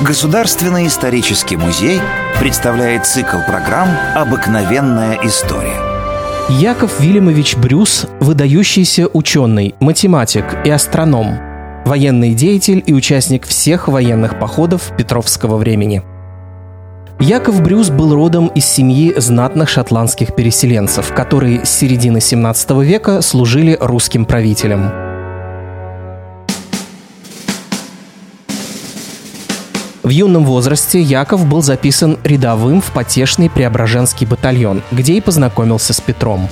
Государственный исторический музей представляет цикл программ «Обыкновенная история». Яков Вильямович Брюс – выдающийся ученый, математик и астроном, военный деятель и участник всех военных походов Петровского времени. Яков Брюс был родом из семьи знатных шотландских переселенцев, которые с середины 17 века служили русским правителям – В юном возрасте Яков был записан рядовым в потешный Преображенский батальон, где и познакомился с Петром.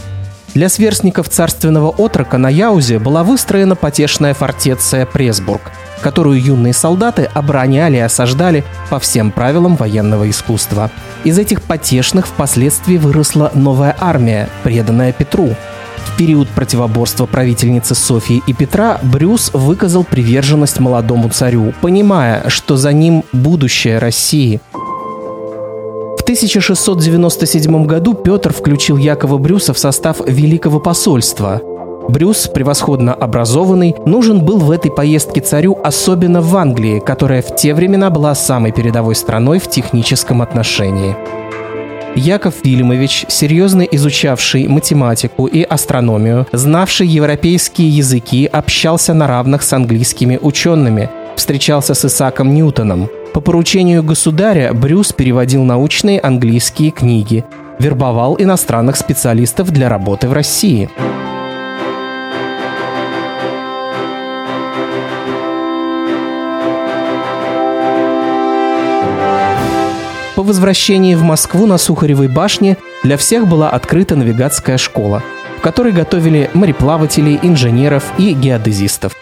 Для сверстников царственного отрока на Яузе была выстроена потешная фортеция Пресбург, которую юные солдаты обороняли и осаждали по всем правилам военного искусства. Из этих потешных впоследствии выросла новая армия, преданная Петру – в период противоборства правительницы Софии и Петра Брюс выказал приверженность молодому царю, понимая, что за ним будущее России. В 1697 году Петр включил Якова Брюса в состав Великого посольства. Брюс, превосходно образованный, нужен был в этой поездке царю, особенно в Англии, которая в те времена была самой передовой страной в техническом отношении. Яков Вильямович, серьезно изучавший математику и астрономию, знавший европейские языки, общался на равных с английскими учеными, встречался с Исааком Ньютоном. По поручению государя Брюс переводил научные английские книги, вербовал иностранных специалистов для работы в России. По возвращении в Москву на Сухаревой башне для всех была открыта навигатская школа, в которой готовили мореплавателей, инженеров и геодезистов.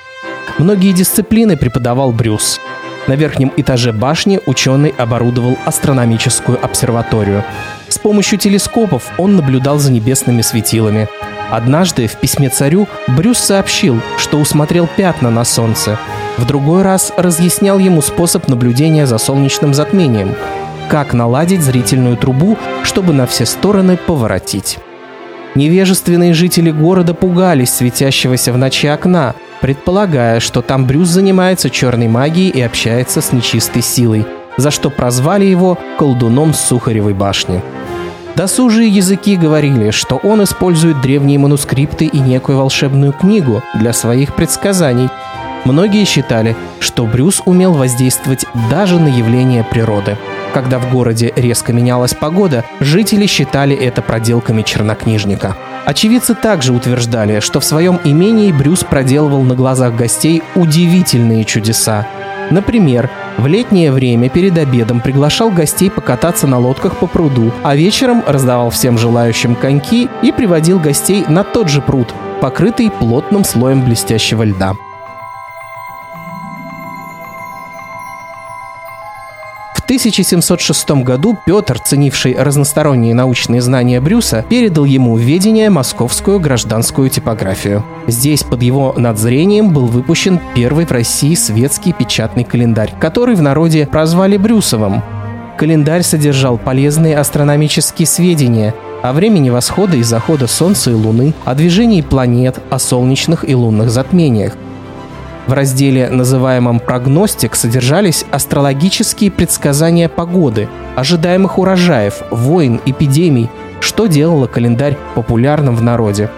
Многие дисциплины преподавал Брюс. На верхнем этаже башни ученый оборудовал астрономическую обсерваторию. С помощью телескопов он наблюдал за небесными светилами. Однажды в письме царю Брюс сообщил, что усмотрел пятна на Солнце. В другой раз разъяснял ему способ наблюдения за солнечным затмением – как наладить зрительную трубу, чтобы на все стороны поворотить. Невежественные жители города пугались светящегося в ночи окна, предполагая, что там Брюс занимается черной магией и общается с нечистой силой, за что прозвали его колдуном Сухаревой башни. Досужие языки говорили, что он использует древние манускрипты и некую волшебную книгу для своих предсказаний. Многие считали, что Брюс умел воздействовать даже на явления природы – когда в городе резко менялась погода, жители считали это проделками чернокнижника. Очевидцы также утверждали, что в своем имении Брюс проделывал на глазах гостей удивительные чудеса. Например, в летнее время перед обедом приглашал гостей покататься на лодках по пруду, а вечером раздавал всем желающим коньки и приводил гостей на тот же пруд, покрытый плотным слоем блестящего льда. 1706 году Петр, ценивший разносторонние научные знания Брюса, передал ему в ведение московскую гражданскую типографию. Здесь под его надзрением был выпущен первый в России светский печатный календарь, который в народе прозвали Брюсовым. Календарь содержал полезные астрономические сведения о времени восхода и захода Солнца и Луны, о движении планет, о солнечных и лунных затмениях. В разделе, называемом «Прогностик», содержались астрологические предсказания погоды, ожидаемых урожаев, войн, эпидемий, что делало календарь популярным в народе.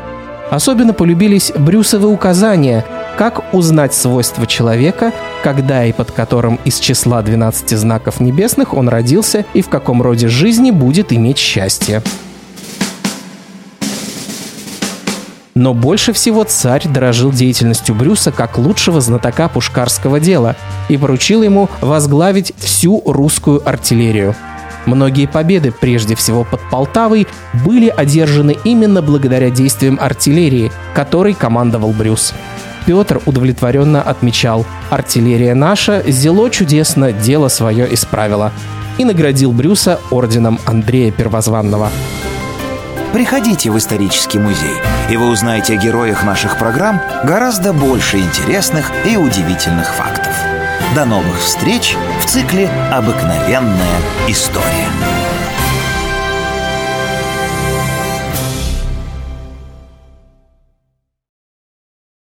Особенно полюбились Брюсовы указания, как узнать свойства человека, когда и под которым из числа 12 знаков небесных он родился и в каком роде жизни будет иметь счастье. Но больше всего царь дорожил деятельностью Брюса как лучшего знатока пушкарского дела и поручил ему возглавить всю русскую артиллерию. Многие победы, прежде всего под Полтавой, были одержаны именно благодаря действиям артиллерии, которой командовал Брюс. Петр удовлетворенно отмечал «Артиллерия наша зело чудесно дело свое исправила» и наградил Брюса орденом Андрея Первозванного. Приходите в исторический музей, и вы узнаете о героях наших программ гораздо больше интересных и удивительных фактов. До новых встреч в цикле «Обыкновенная история».